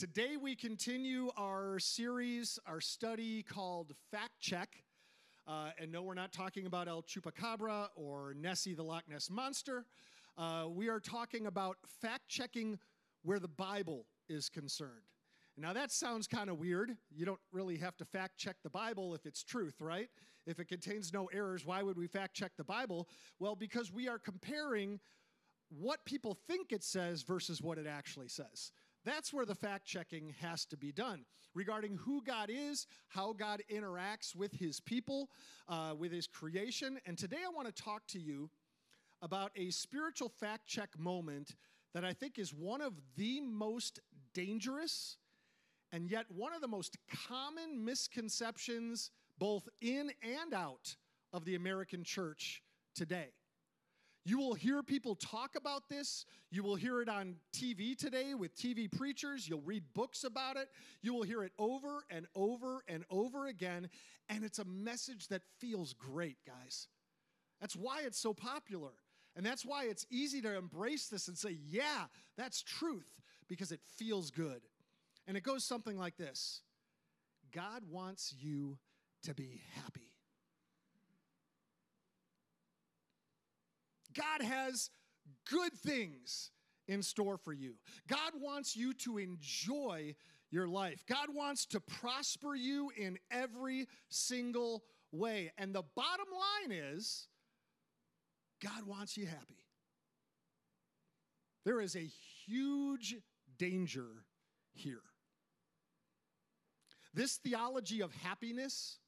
Today we continue our series, our study called Fact Check. Uh, and no, we're not talking about El Chupacabra or Nessie the Loch Ness Monster. Uh, we are talking about fact checking where the Bible is concerned. Now, that sounds kind of weird. You don't really have to fact check the Bible if it's truth, right? If it contains no errors, why would we fact check the Bible? Well, because we are comparing what people think it says versus what it actually says. That's where the fact checking has to be done regarding who God is, how God interacts with his people, uh, with his creation. And today I want to talk to you about a spiritual fact check moment that I think is one of the most dangerous and yet one of the most common misconceptions, both in and out of the American church today. You will hear people talk about this. You will hear it on TV today with TV preachers. You'll read books about it. You will hear it over and over and over again. And it's a message that feels great, guys. That's why it's so popular. And that's why it's easy to embrace this and say, yeah, that's truth, because it feels good. And it goes something like this God wants you to be happy. God has good things in store for you. God wants you to enjoy your life. God wants to prosper you in every single way. And the bottom line is God wants you happy. There is a huge danger here. This theology of happiness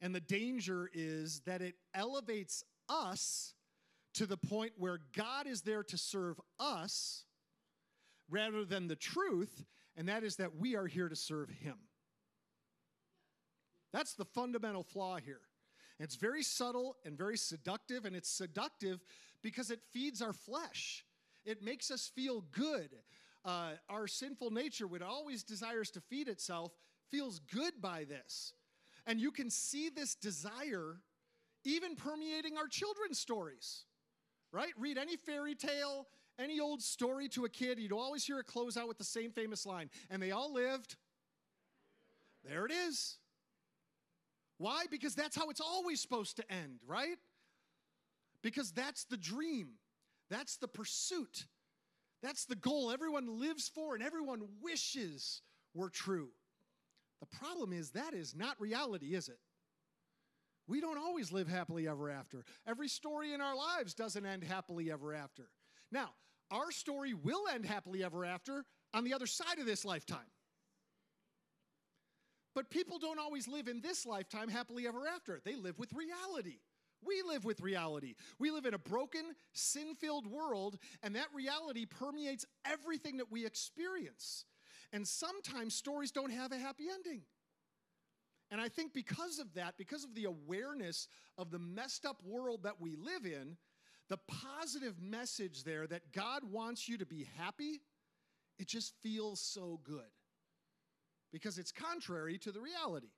and the danger is that it elevates us to the point where God is there to serve us rather than the truth, and that is that we are here to serve Him. That's the fundamental flaw here. It's very subtle and very seductive, and it's seductive because it feeds our flesh. It makes us feel good. Uh, our sinful nature, which always desires to feed itself, feels good by this. And you can see this desire even permeating our children's stories right? Read any fairy tale, any old story to a kid, you'd always hear it close out with the same famous line. And they all lived. There it is. Why? Because that's how it's always supposed to end, right? Because that's the dream, that's the pursuit, that's the goal everyone lives for and everyone wishes were true. The problem is that is not reality, is it? We don't always live happily ever after. Every story in our lives doesn't end happily ever after. Now, our story will end happily ever after on the other side of this lifetime. But people don't always live in this lifetime happily ever after. They live with reality. We live with reality. We live in a broken, sin filled world, and that reality permeates everything that we experience. And sometimes stories don't have a happy ending. And I think because of that, because of the awareness of the messed up world that we live in, the positive message there that God wants you to be happy, it just feels so good because it's contrary to the reality.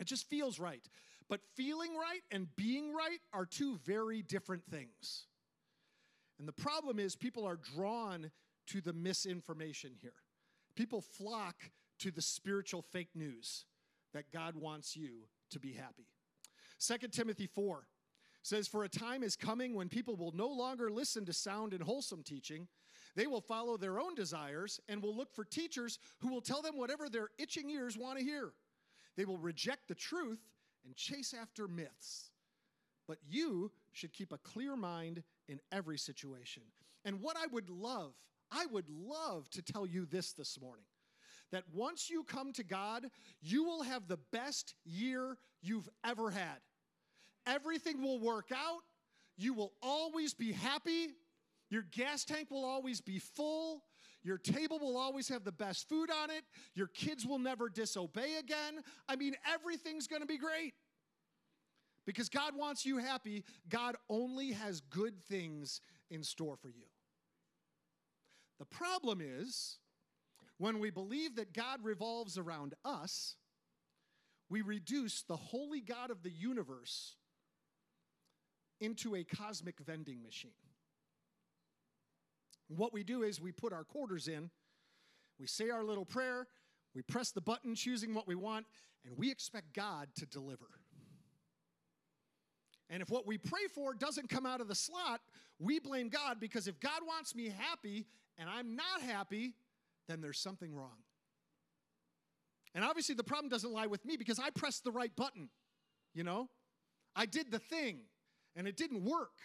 It just feels right. But feeling right and being right are two very different things. And the problem is, people are drawn to the misinformation here. People flock to the spiritual fake news that God wants you to be happy. 2 Timothy 4 says, For a time is coming when people will no longer listen to sound and wholesome teaching. They will follow their own desires and will look for teachers who will tell them whatever their itching ears want to hear. They will reject the truth and chase after myths. But you should keep a clear mind in every situation. And what I would love, I would love to tell you this this morning that once you come to God, you will have the best year you've ever had. Everything will work out. You will always be happy. Your gas tank will always be full. Your table will always have the best food on it. Your kids will never disobey again. I mean, everything's going to be great. Because God wants you happy, God only has good things in store for you. The problem is, when we believe that God revolves around us, we reduce the holy God of the universe into a cosmic vending machine. What we do is we put our quarters in, we say our little prayer, we press the button choosing what we want, and we expect God to deliver. And if what we pray for doesn't come out of the slot, we blame God because if God wants me happy and I'm not happy, then there's something wrong. And obviously, the problem doesn't lie with me because I pressed the right button, you know? I did the thing and it didn't work.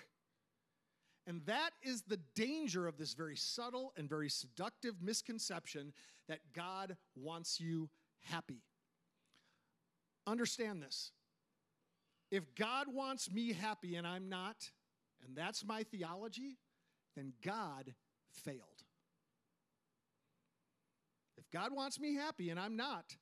And that is the danger of this very subtle and very seductive misconception that God wants you happy. Understand this. If God wants me happy and I'm not, and that's my theology, then God failed. God wants me happy and I'm not,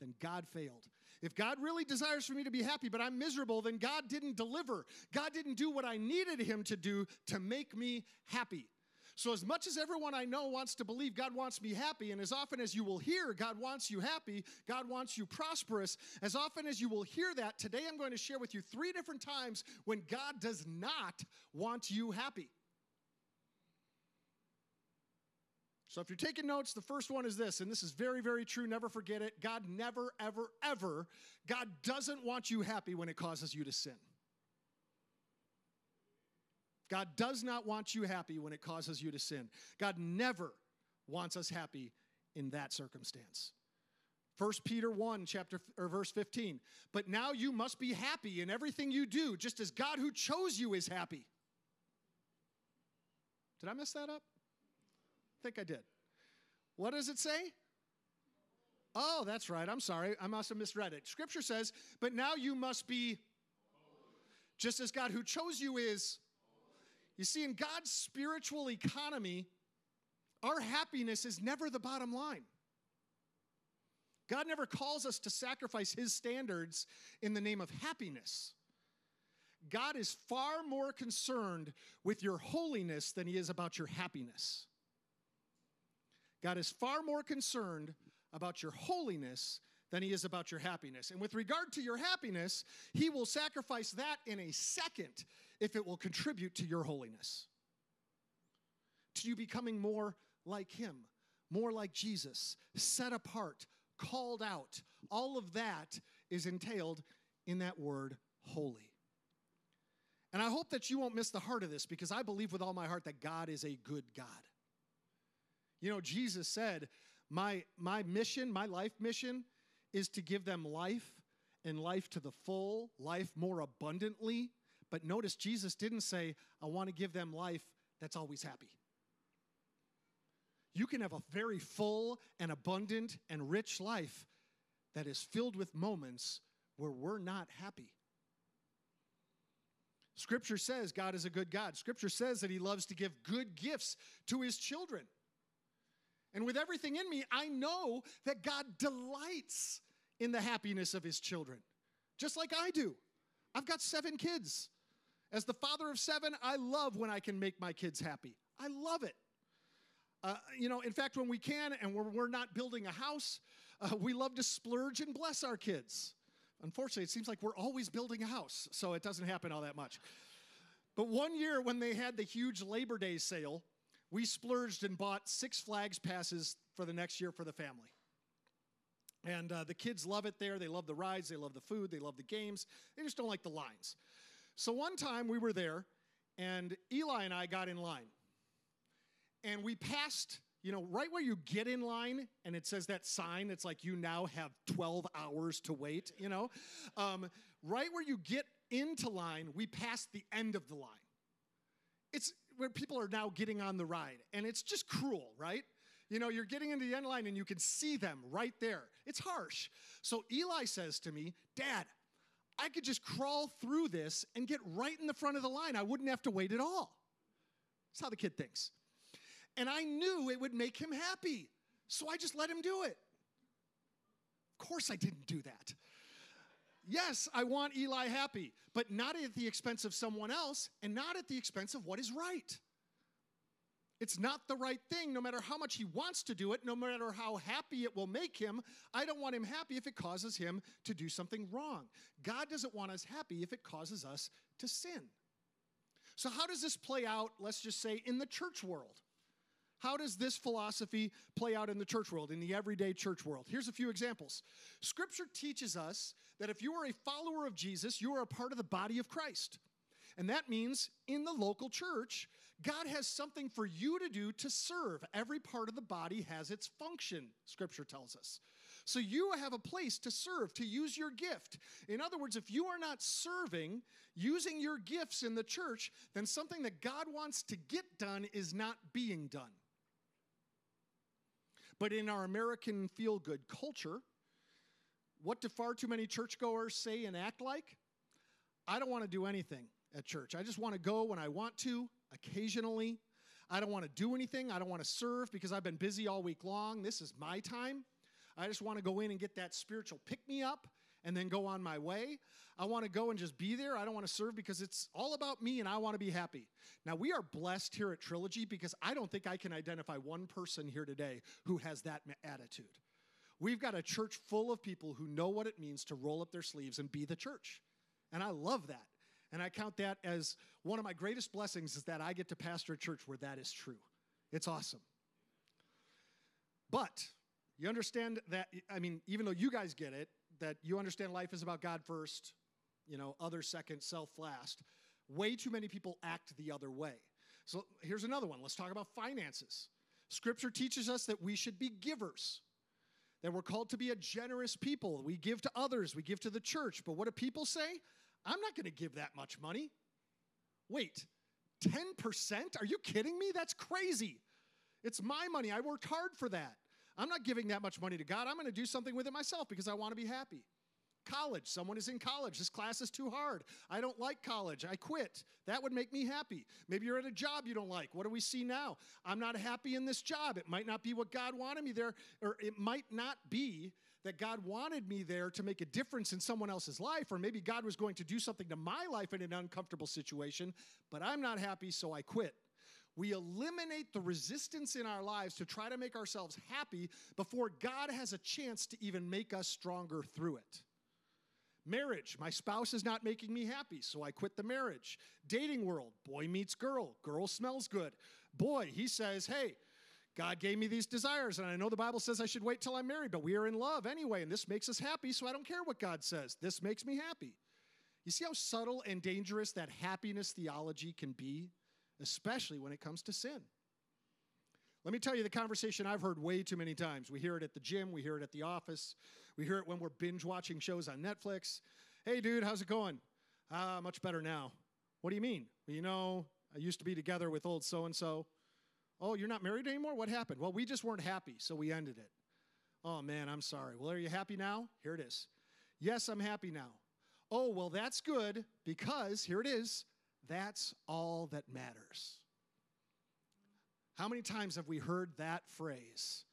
then God failed. If God really desires for me to be happy, but I'm miserable, then God didn't deliver. God didn't do what I needed Him to do to make me happy. So, as much as everyone I know wants to believe God wants me happy, and as often as you will hear God wants you happy, God wants you prosperous, as often as you will hear that, today I'm going to share with you three different times when God does not want you happy. So, if you're taking notes, the first one is this, and this is very, very true. Never forget it. God never, ever, ever, God doesn't want you happy when it causes you to sin. God does not want you happy when it causes you to sin. God never wants us happy in that circumstance. 1 Peter 1 chapter or verse 15. But now you must be happy in everything you do, just as God who chose you is happy. Did I mess that up? Think I did. What does it say? Oh, that's right. I'm sorry. I must have misread it. Scripture says, "But now you must be just as God who chose you is you see, in God's spiritual economy, our happiness is never the bottom line. God never calls us to sacrifice his standards in the name of happiness. God is far more concerned with your holiness than he is about your happiness. God is far more concerned about your holiness than he is about your happiness. And with regard to your happiness, he will sacrifice that in a second if it will contribute to your holiness, to you becoming more like Him, more like Jesus, set apart, called out. All of that is entailed in that word holy. And I hope that you won't miss the heart of this because I believe with all my heart that God is a good God. You know, Jesus said, My, my mission, my life mission, is to give them life and life to the full, life more abundantly. But notice Jesus didn't say, I want to give them life that's always happy. You can have a very full and abundant and rich life that is filled with moments where we're not happy. Scripture says God is a good God. Scripture says that He loves to give good gifts to His children. And with everything in me, I know that God delights in the happiness of His children, just like I do. I've got seven kids. As the father of seven, I love when I can make my kids happy. I love it. Uh, you know, in fact, when we can and we're, we're not building a house, uh, we love to splurge and bless our kids. Unfortunately, it seems like we're always building a house, so it doesn't happen all that much. But one year when they had the huge Labor Day sale, we splurged and bought Six Flags passes for the next year for the family. And uh, the kids love it there. They love the rides, they love the food, they love the games. They just don't like the lines. So one time we were there, and Eli and I got in line. And we passed, you know, right where you get in line, and it says that sign, it's like you now have 12 hours to wait, you know? Um, right where you get into line, we passed the end of the line. It's where people are now getting on the ride, and it's just cruel, right? You know, you're getting into the end line and you can see them right there. It's harsh. So Eli says to me, Dad, I could just crawl through this and get right in the front of the line. I wouldn't have to wait at all. That's how the kid thinks. And I knew it would make him happy. So I just let him do it. Of course, I didn't do that. Yes, I want Eli happy, but not at the expense of someone else and not at the expense of what is right. It's not the right thing, no matter how much he wants to do it, no matter how happy it will make him. I don't want him happy if it causes him to do something wrong. God doesn't want us happy if it causes us to sin. So, how does this play out, let's just say, in the church world? How does this philosophy play out in the church world, in the everyday church world? Here's a few examples. Scripture teaches us that if you are a follower of Jesus, you are a part of the body of Christ. And that means in the local church, God has something for you to do to serve. Every part of the body has its function, Scripture tells us. So you have a place to serve, to use your gift. In other words, if you are not serving, using your gifts in the church, then something that God wants to get done is not being done. But in our American feel good culture, what do far too many churchgoers say and act like? I don't want to do anything at church. I just want to go when I want to, occasionally. I don't want to do anything. I don't want to serve because I've been busy all week long. This is my time. I just want to go in and get that spiritual pick me up and then go on my way. I want to go and just be there. I don't want to serve because it's all about me and I want to be happy. Now, we are blessed here at Trilogy because I don't think I can identify one person here today who has that attitude. We've got a church full of people who know what it means to roll up their sleeves and be the church. And I love that. And I count that as one of my greatest blessings is that I get to pastor a church where that is true. It's awesome. But you understand that, I mean, even though you guys get it, that you understand life is about God first, you know, other second, self last, way too many people act the other way. So here's another one. Let's talk about finances. Scripture teaches us that we should be givers, that we're called to be a generous people. We give to others, we give to the church. But what do people say? I'm not going to give that much money. Wait, 10%? Are you kidding me? That's crazy. It's my money. I worked hard for that. I'm not giving that much money to God. I'm going to do something with it myself because I want to be happy. College, someone is in college. This class is too hard. I don't like college. I quit. That would make me happy. Maybe you're at a job you don't like. What do we see now? I'm not happy in this job. It might not be what God wanted me there, or it might not be that God wanted me there to make a difference in someone else's life, or maybe God was going to do something to my life in an uncomfortable situation, but I'm not happy, so I quit we eliminate the resistance in our lives to try to make ourselves happy before God has a chance to even make us stronger through it. Marriage, my spouse is not making me happy, so I quit the marriage. Dating world, boy meets girl, girl smells good. Boy, he says, hey, God gave me these desires, and I know the Bible says I should wait till I'm married, but we are in love anyway, and this makes us happy, so I don't care what God says. This makes me happy. You see how subtle and dangerous that happiness theology can be? Especially when it comes to sin. Let me tell you the conversation I've heard way too many times. We hear it at the gym, we hear it at the office, we hear it when we're binge watching shows on Netflix. Hey, dude, how's it going? Ah, much better now. What do you mean? You know, I used to be together with old so and so. Oh, you're not married anymore? What happened? Well, we just weren't happy, so we ended it. Oh, man, I'm sorry. Well, are you happy now? Here it is. Yes, I'm happy now. Oh, well, that's good because here it is that's all that matters. How many times have we heard that phrase?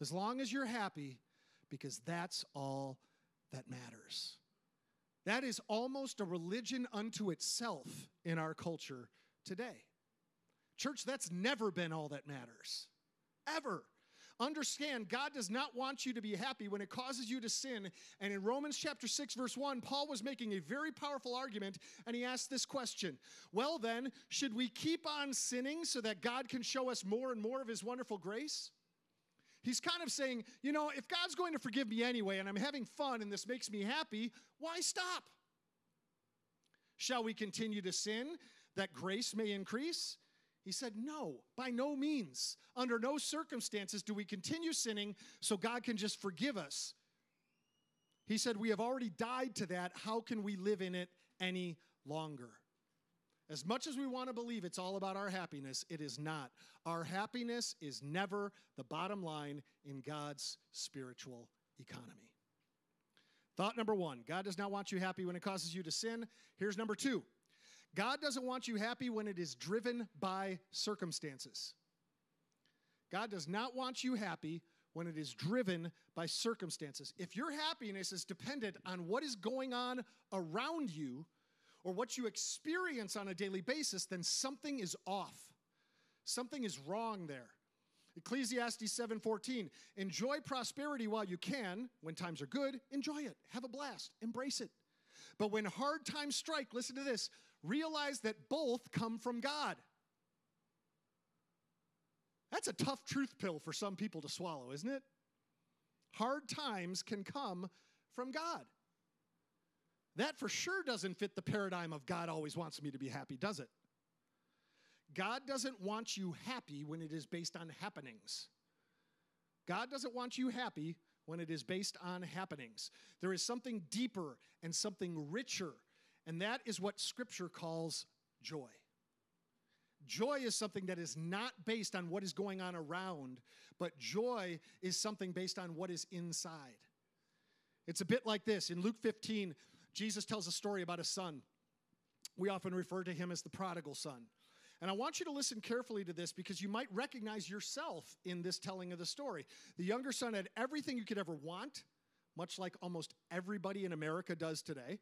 As long as you're happy, because that's all that matters. That is almost a religion unto itself in our culture today. Church, that's never been all that matters. Ever. Understand, God does not want you to be happy when it causes you to sin. And in Romans chapter 6, verse 1, Paul was making a very powerful argument, and he asked this question Well, then, should we keep on sinning so that God can show us more and more of his wonderful grace? He's kind of saying, you know, if God's going to forgive me anyway and I'm having fun and this makes me happy, why stop? Shall we continue to sin that grace may increase? He said, No, by no means. Under no circumstances do we continue sinning so God can just forgive us. He said, We have already died to that. How can we live in it any longer? As much as we want to believe it's all about our happiness, it is not. Our happiness is never the bottom line in God's spiritual economy. Thought number one God does not want you happy when it causes you to sin. Here's number two God doesn't want you happy when it is driven by circumstances. God does not want you happy when it is driven by circumstances. If your happiness is dependent on what is going on around you or what you experience on a daily basis, then something is off. Something is wrong there. Ecclesiastes 7:14 Enjoy prosperity while you can. When times are good, enjoy it. Have a blast. Embrace it. But when hard times strike, listen to this, realize that both come from God. That's a tough truth pill for some people to swallow, isn't it? Hard times can come from God. That for sure doesn't fit the paradigm of God always wants me to be happy, does it? God doesn't want you happy when it is based on happenings. God doesn't want you happy when it is based on happenings. There is something deeper and something richer, and that is what Scripture calls joy. Joy is something that is not based on what is going on around, but joy is something based on what is inside. It's a bit like this. In Luke 15, Jesus tells a story about a son. We often refer to him as the prodigal son. And I want you to listen carefully to this because you might recognize yourself in this telling of the story. The younger son had everything you could ever want, much like almost everybody in America does today.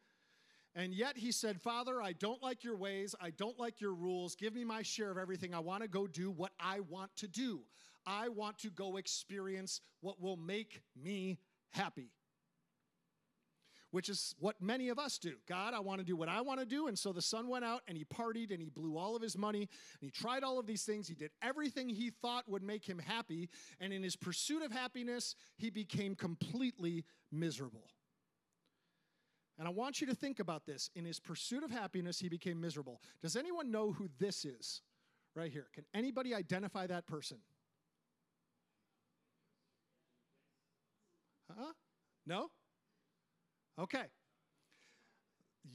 And yet he said, Father, I don't like your ways. I don't like your rules. Give me my share of everything. I want to go do what I want to do. I want to go experience what will make me happy which is what many of us do. God, I want to do what I want to do. And so the son went out and he partied and he blew all of his money and he tried all of these things. He did everything he thought would make him happy. And in his pursuit of happiness, he became completely miserable. And I want you to think about this. In his pursuit of happiness, he became miserable. Does anyone know who this is right here? Can anybody identify that person? Uh huh? No? Okay.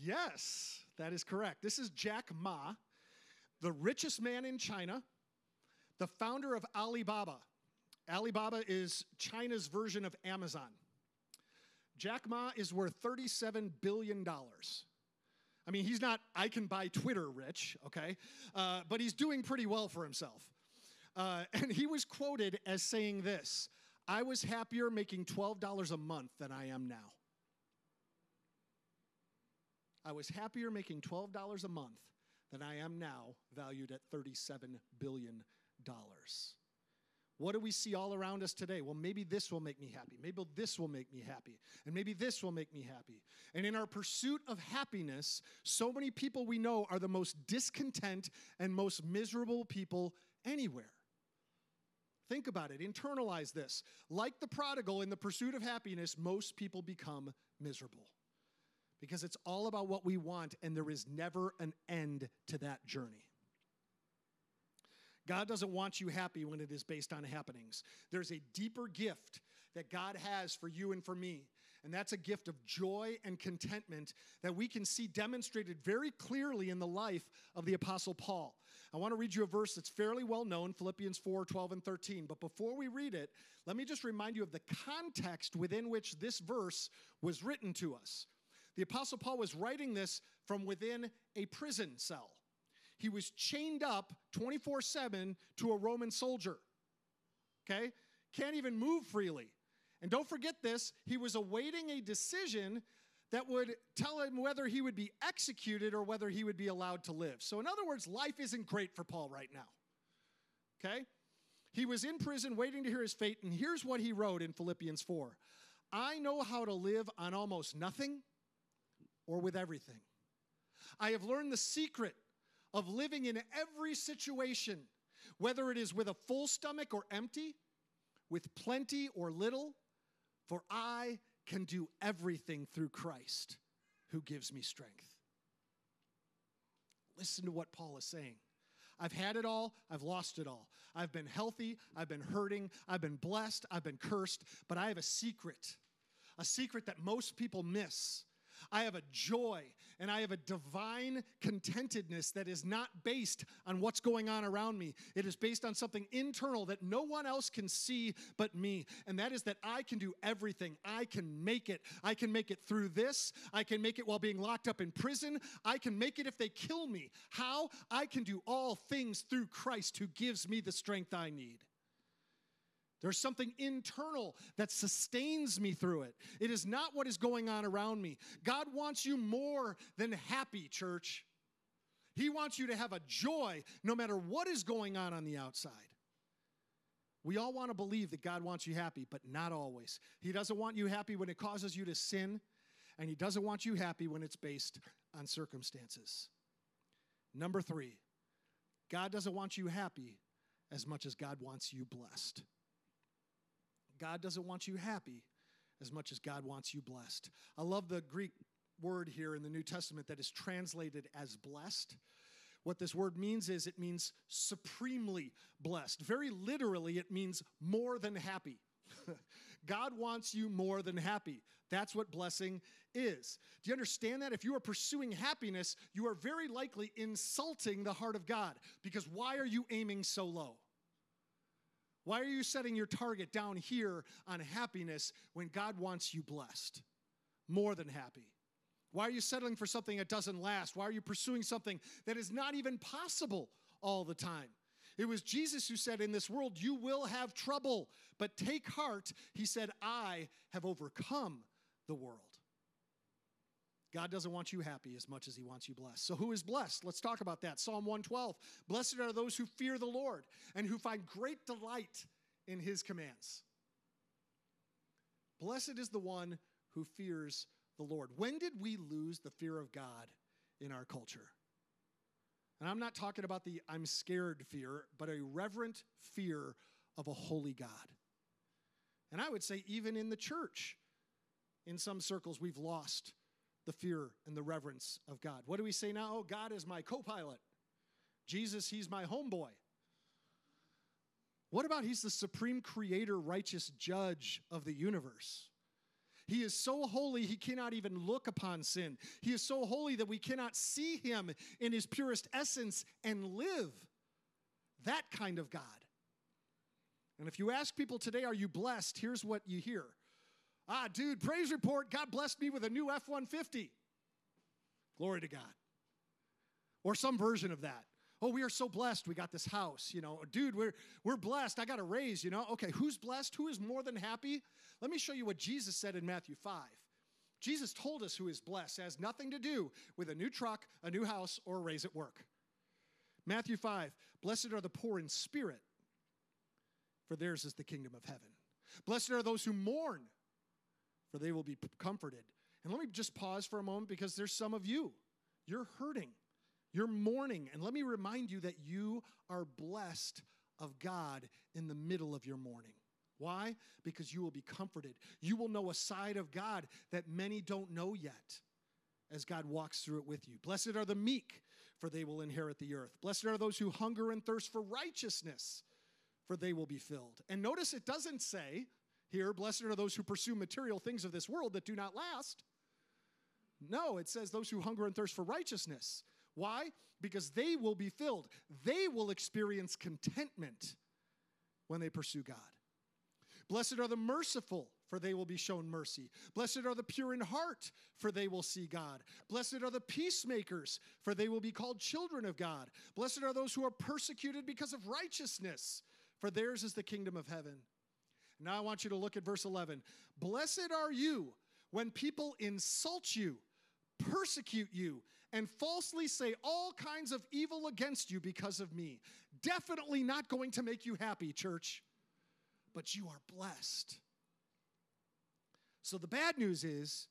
Yes, that is correct. This is Jack Ma, the richest man in China, the founder of Alibaba. Alibaba is China's version of Amazon. Jack Ma is worth $37 billion. I mean, he's not, I can buy Twitter rich, okay? Uh, but he's doing pretty well for himself. Uh, and he was quoted as saying this I was happier making $12 a month than I am now. I was happier making $12 a month than I am now, valued at $37 billion. What do we see all around us today? Well, maybe this will make me happy. Maybe this will make me happy. And maybe this will make me happy. And in our pursuit of happiness, so many people we know are the most discontent and most miserable people anywhere. Think about it, internalize this. Like the prodigal in the pursuit of happiness, most people become miserable because it's all about what we want, and there is never an end to that journey. God doesn't want you happy when it is based on happenings. There's a deeper gift that God has for you and for me, and that's a gift of joy and contentment that we can see demonstrated very clearly in the life of the Apostle Paul. I want to read you a verse that's fairly well known, Philippians 4 12 and 13. But before we read it, let me just remind you of the context within which this verse was written to us. The Apostle Paul was writing this from within a prison cell. He was chained up 24 7 to a Roman soldier. Okay? Can't even move freely. And don't forget this, he was awaiting a decision that would tell him whether he would be executed or whether he would be allowed to live. So, in other words, life isn't great for Paul right now. Okay? He was in prison waiting to hear his fate, and here's what he wrote in Philippians 4 I know how to live on almost nothing or with everything. I have learned the secret of living in every situation, whether it is with a full stomach or empty, with plenty or little, for I can do everything through Christ who gives me strength. Listen to what Paul is saying. I've had it all, I've lost it all. I've been healthy, I've been hurting, I've been blessed, I've been cursed, but I have a secret, a secret that most people miss. I have a joy and I have a divine contentedness that is not based on what's going on around me. It is based on something internal that no one else can see but me. And that is that I can do everything. I can make it. I can make it through this. I can make it while being locked up in prison. I can make it if they kill me. How? I can do all things through Christ who gives me the strength I need. There's something internal that sustains me through it. It is not what is going on around me. God wants you more than happy, church. He wants you to have a joy no matter what is going on on the outside. We all want to believe that God wants you happy, but not always. He doesn't want you happy when it causes you to sin, and He doesn't want you happy when it's based on circumstances. Number three, God doesn't want you happy as much as God wants you blessed. God doesn't want you happy as much as God wants you blessed. I love the Greek word here in the New Testament that is translated as blessed. What this word means is it means supremely blessed. Very literally, it means more than happy. God wants you more than happy. That's what blessing is. Do you understand that? If you are pursuing happiness, you are very likely insulting the heart of God because why are you aiming so low? Why are you setting your target down here on happiness when God wants you blessed? More than happy. Why are you settling for something that doesn't last? Why are you pursuing something that is not even possible all the time? It was Jesus who said, In this world you will have trouble, but take heart. He said, I have overcome the world. God doesn't want you happy as much as he wants you blessed. So, who is blessed? Let's talk about that. Psalm 112 Blessed are those who fear the Lord and who find great delight in his commands. Blessed is the one who fears the Lord. When did we lose the fear of God in our culture? And I'm not talking about the I'm scared fear, but a reverent fear of a holy God. And I would say, even in the church, in some circles, we've lost the fear and the reverence of God. What do we say now? Oh, God is my co pilot. Jesus, he's my homeboy. What about he's the supreme creator, righteous judge of the universe? He is so holy, he cannot even look upon sin. He is so holy that we cannot see him in his purest essence and live. That kind of God. And if you ask people today, are you blessed? Here's what you hear Ah, dude, praise report. God blessed me with a new F 150. Glory to God. Or some version of that. Oh, we are so blessed. We got this house, you know. Dude, we're we're blessed. I got a raise, you know. Okay, who's blessed? Who is more than happy? Let me show you what Jesus said in Matthew 5. Jesus told us who is blessed. It has nothing to do with a new truck, a new house, or a raise at work. Matthew 5 Blessed are the poor in spirit, for theirs is the kingdom of heaven. Blessed are those who mourn, for they will be comforted. And let me just pause for a moment because there's some of you. You're hurting. You're mourning. And let me remind you that you are blessed of God in the middle of your mourning. Why? Because you will be comforted. You will know a side of God that many don't know yet as God walks through it with you. Blessed are the meek, for they will inherit the earth. Blessed are those who hunger and thirst for righteousness, for they will be filled. And notice it doesn't say here, blessed are those who pursue material things of this world that do not last. No, it says those who hunger and thirst for righteousness. Why? Because they will be filled. They will experience contentment when they pursue God. Blessed are the merciful, for they will be shown mercy. Blessed are the pure in heart, for they will see God. Blessed are the peacemakers, for they will be called children of God. Blessed are those who are persecuted because of righteousness, for theirs is the kingdom of heaven. Now I want you to look at verse 11. Blessed are you when people insult you, persecute you, and falsely say all kinds of evil against you because of me. Definitely not going to make you happy, church but you are blessed. So the bad news is,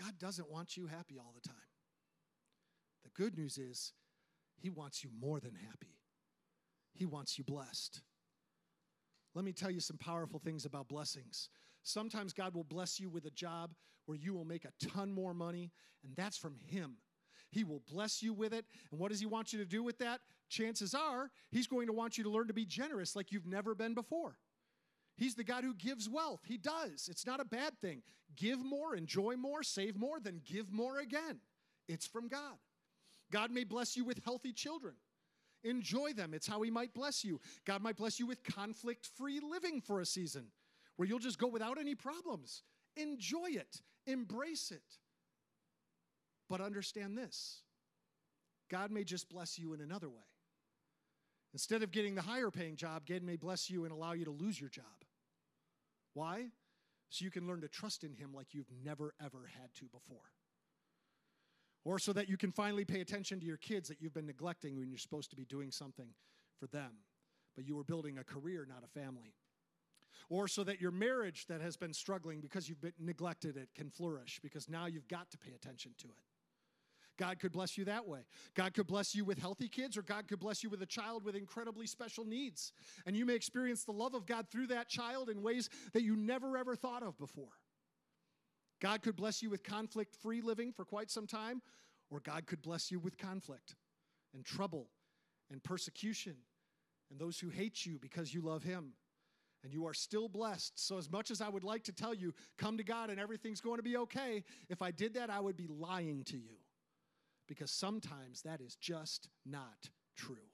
God doesn't want you happy all the time. The good news is, He wants you more than happy, He wants you blessed. Let me tell you some powerful things about blessings. Sometimes God will bless you with a job where you will make a ton more money, and that's from Him. He will bless you with it. And what does He want you to do with that? Chances are He's going to want you to learn to be generous like you've never been before. He's the God who gives wealth. He does. It's not a bad thing. Give more, enjoy more, save more, then give more again. It's from God. God may bless you with healthy children. Enjoy them. It's how He might bless you. God might bless you with conflict free living for a season where you'll just go without any problems. Enjoy it, embrace it. But understand this God may just bless you in another way. Instead of getting the higher paying job, God may bless you and allow you to lose your job. Why? So you can learn to trust in Him like you've never, ever had to before. Or so that you can finally pay attention to your kids that you've been neglecting when you're supposed to be doing something for them, but you were building a career, not a family. Or so that your marriage that has been struggling because you've been neglected it can flourish because now you've got to pay attention to it. God could bless you that way. God could bless you with healthy kids, or God could bless you with a child with incredibly special needs. And you may experience the love of God through that child in ways that you never ever thought of before. God could bless you with conflict free living for quite some time, or God could bless you with conflict and trouble and persecution and those who hate you because you love Him. And you are still blessed. So, as much as I would like to tell you, come to God and everything's going to be okay, if I did that, I would be lying to you because sometimes that is just not true.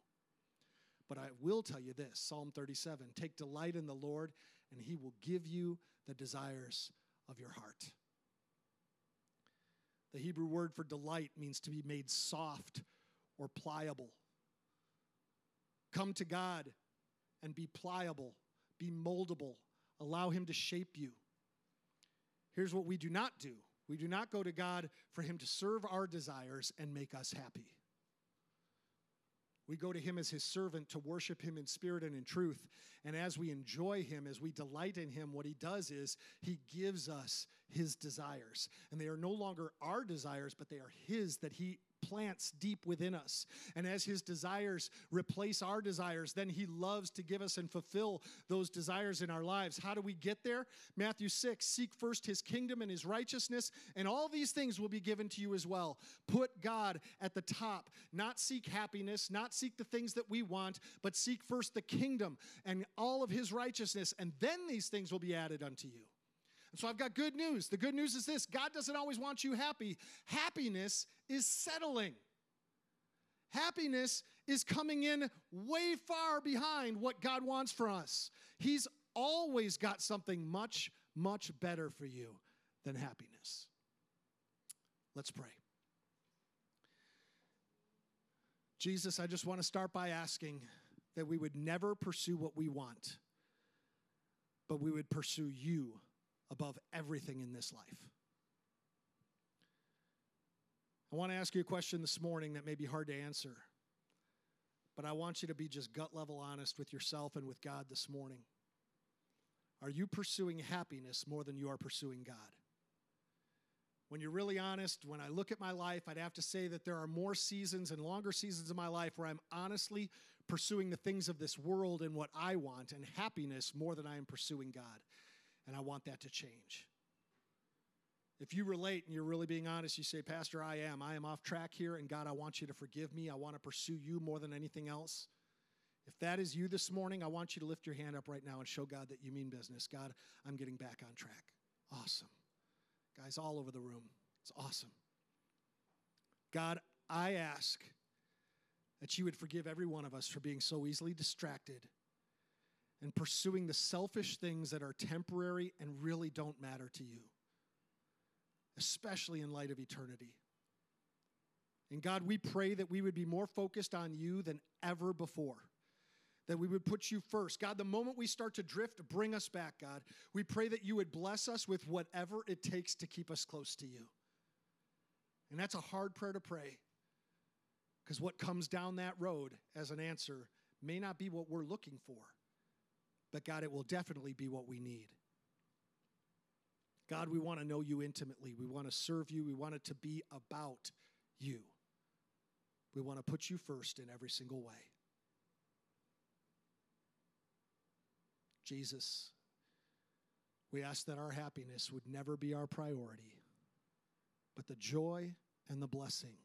But I will tell you this Psalm 37 take delight in the Lord, and he will give you the desires of your heart. The Hebrew word for delight means to be made soft or pliable. Come to God and be pliable, be moldable, allow Him to shape you. Here's what we do not do we do not go to God for Him to serve our desires and make us happy. We go to Him as His servant to worship Him in spirit and in truth. And as we enjoy Him, as we delight in Him, what He does is He gives us His desires. And they are no longer our desires, but they are His that He plants deep within us. And as his desires replace our desires, then he loves to give us and fulfill those desires in our lives. How do we get there? Matthew 6 Seek first his kingdom and his righteousness, and all these things will be given to you as well. Put God at the top, not seek happiness, not seek the things that we want, but seek first the kingdom and all of his righteousness, and then these things will be added unto you. And so I've got good news. The good news is this God doesn't always want you happy. Happiness is settling. Happiness is coming in way far behind what God wants for us. He's always got something much, much better for you than happiness. Let's pray. Jesus, I just want to start by asking that we would never pursue what we want, but we would pursue you above everything in this life. I want to ask you a question this morning that may be hard to answer, but I want you to be just gut level honest with yourself and with God this morning. Are you pursuing happiness more than you are pursuing God? When you're really honest, when I look at my life, I'd have to say that there are more seasons and longer seasons of my life where I'm honestly pursuing the things of this world and what I want and happiness more than I am pursuing God. And I want that to change. If you relate and you're really being honest, you say, Pastor, I am. I am off track here, and God, I want you to forgive me. I want to pursue you more than anything else. If that is you this morning, I want you to lift your hand up right now and show God that you mean business. God, I'm getting back on track. Awesome. Guys, all over the room. It's awesome. God, I ask that you would forgive every one of us for being so easily distracted and pursuing the selfish things that are temporary and really don't matter to you, especially in light of eternity. And God, we pray that we would be more focused on you than ever before. That we would put you first. God, the moment we start to drift, bring us back, God. We pray that you would bless us with whatever it takes to keep us close to you. And that's a hard prayer to pray because what comes down that road as an answer may not be what we're looking for. But God, it will definitely be what we need. God, we want to know you intimately. We want to serve you. We want it to be about you. We want to put you first in every single way. Jesus, we ask that our happiness would never be our priority, but the joy and the blessing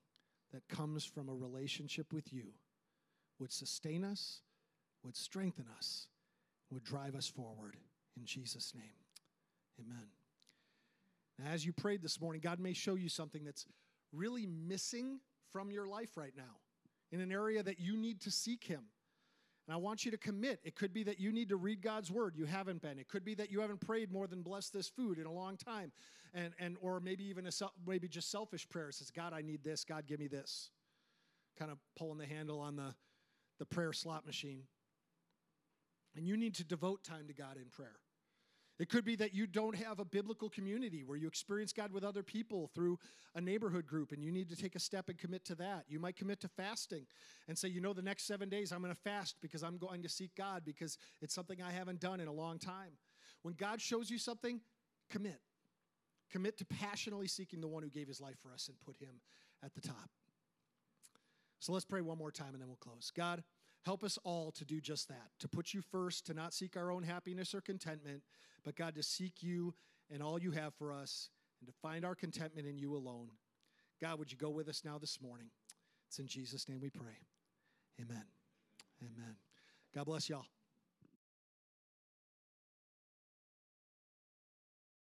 that comes from a relationship with you would sustain us, would strengthen us, would drive us forward. In Jesus' name, amen. Now, as you prayed this morning, God may show you something that's really missing from your life right now in an area that you need to seek Him. And I want you to commit. It could be that you need to read God's word. You haven't been. It could be that you haven't prayed more than bless this food in a long time. And, and or maybe even a maybe just selfish prayers. Says, God, I need this. God, give me this. Kind of pulling the handle on the, the prayer slot machine. And you need to devote time to God in prayer. It could be that you don't have a biblical community where you experience God with other people through a neighborhood group and you need to take a step and commit to that. You might commit to fasting and say, you know, the next seven days I'm going to fast because I'm going to seek God because it's something I haven't done in a long time. When God shows you something, commit. Commit to passionately seeking the one who gave his life for us and put him at the top. So let's pray one more time and then we'll close. God, help us all to do just that, to put you first, to not seek our own happiness or contentment, but God, to seek you and all you have for us and to find our contentment in you alone. God, would you go with us now this morning? It's in Jesus' name we pray. Amen. Amen. God bless y'all.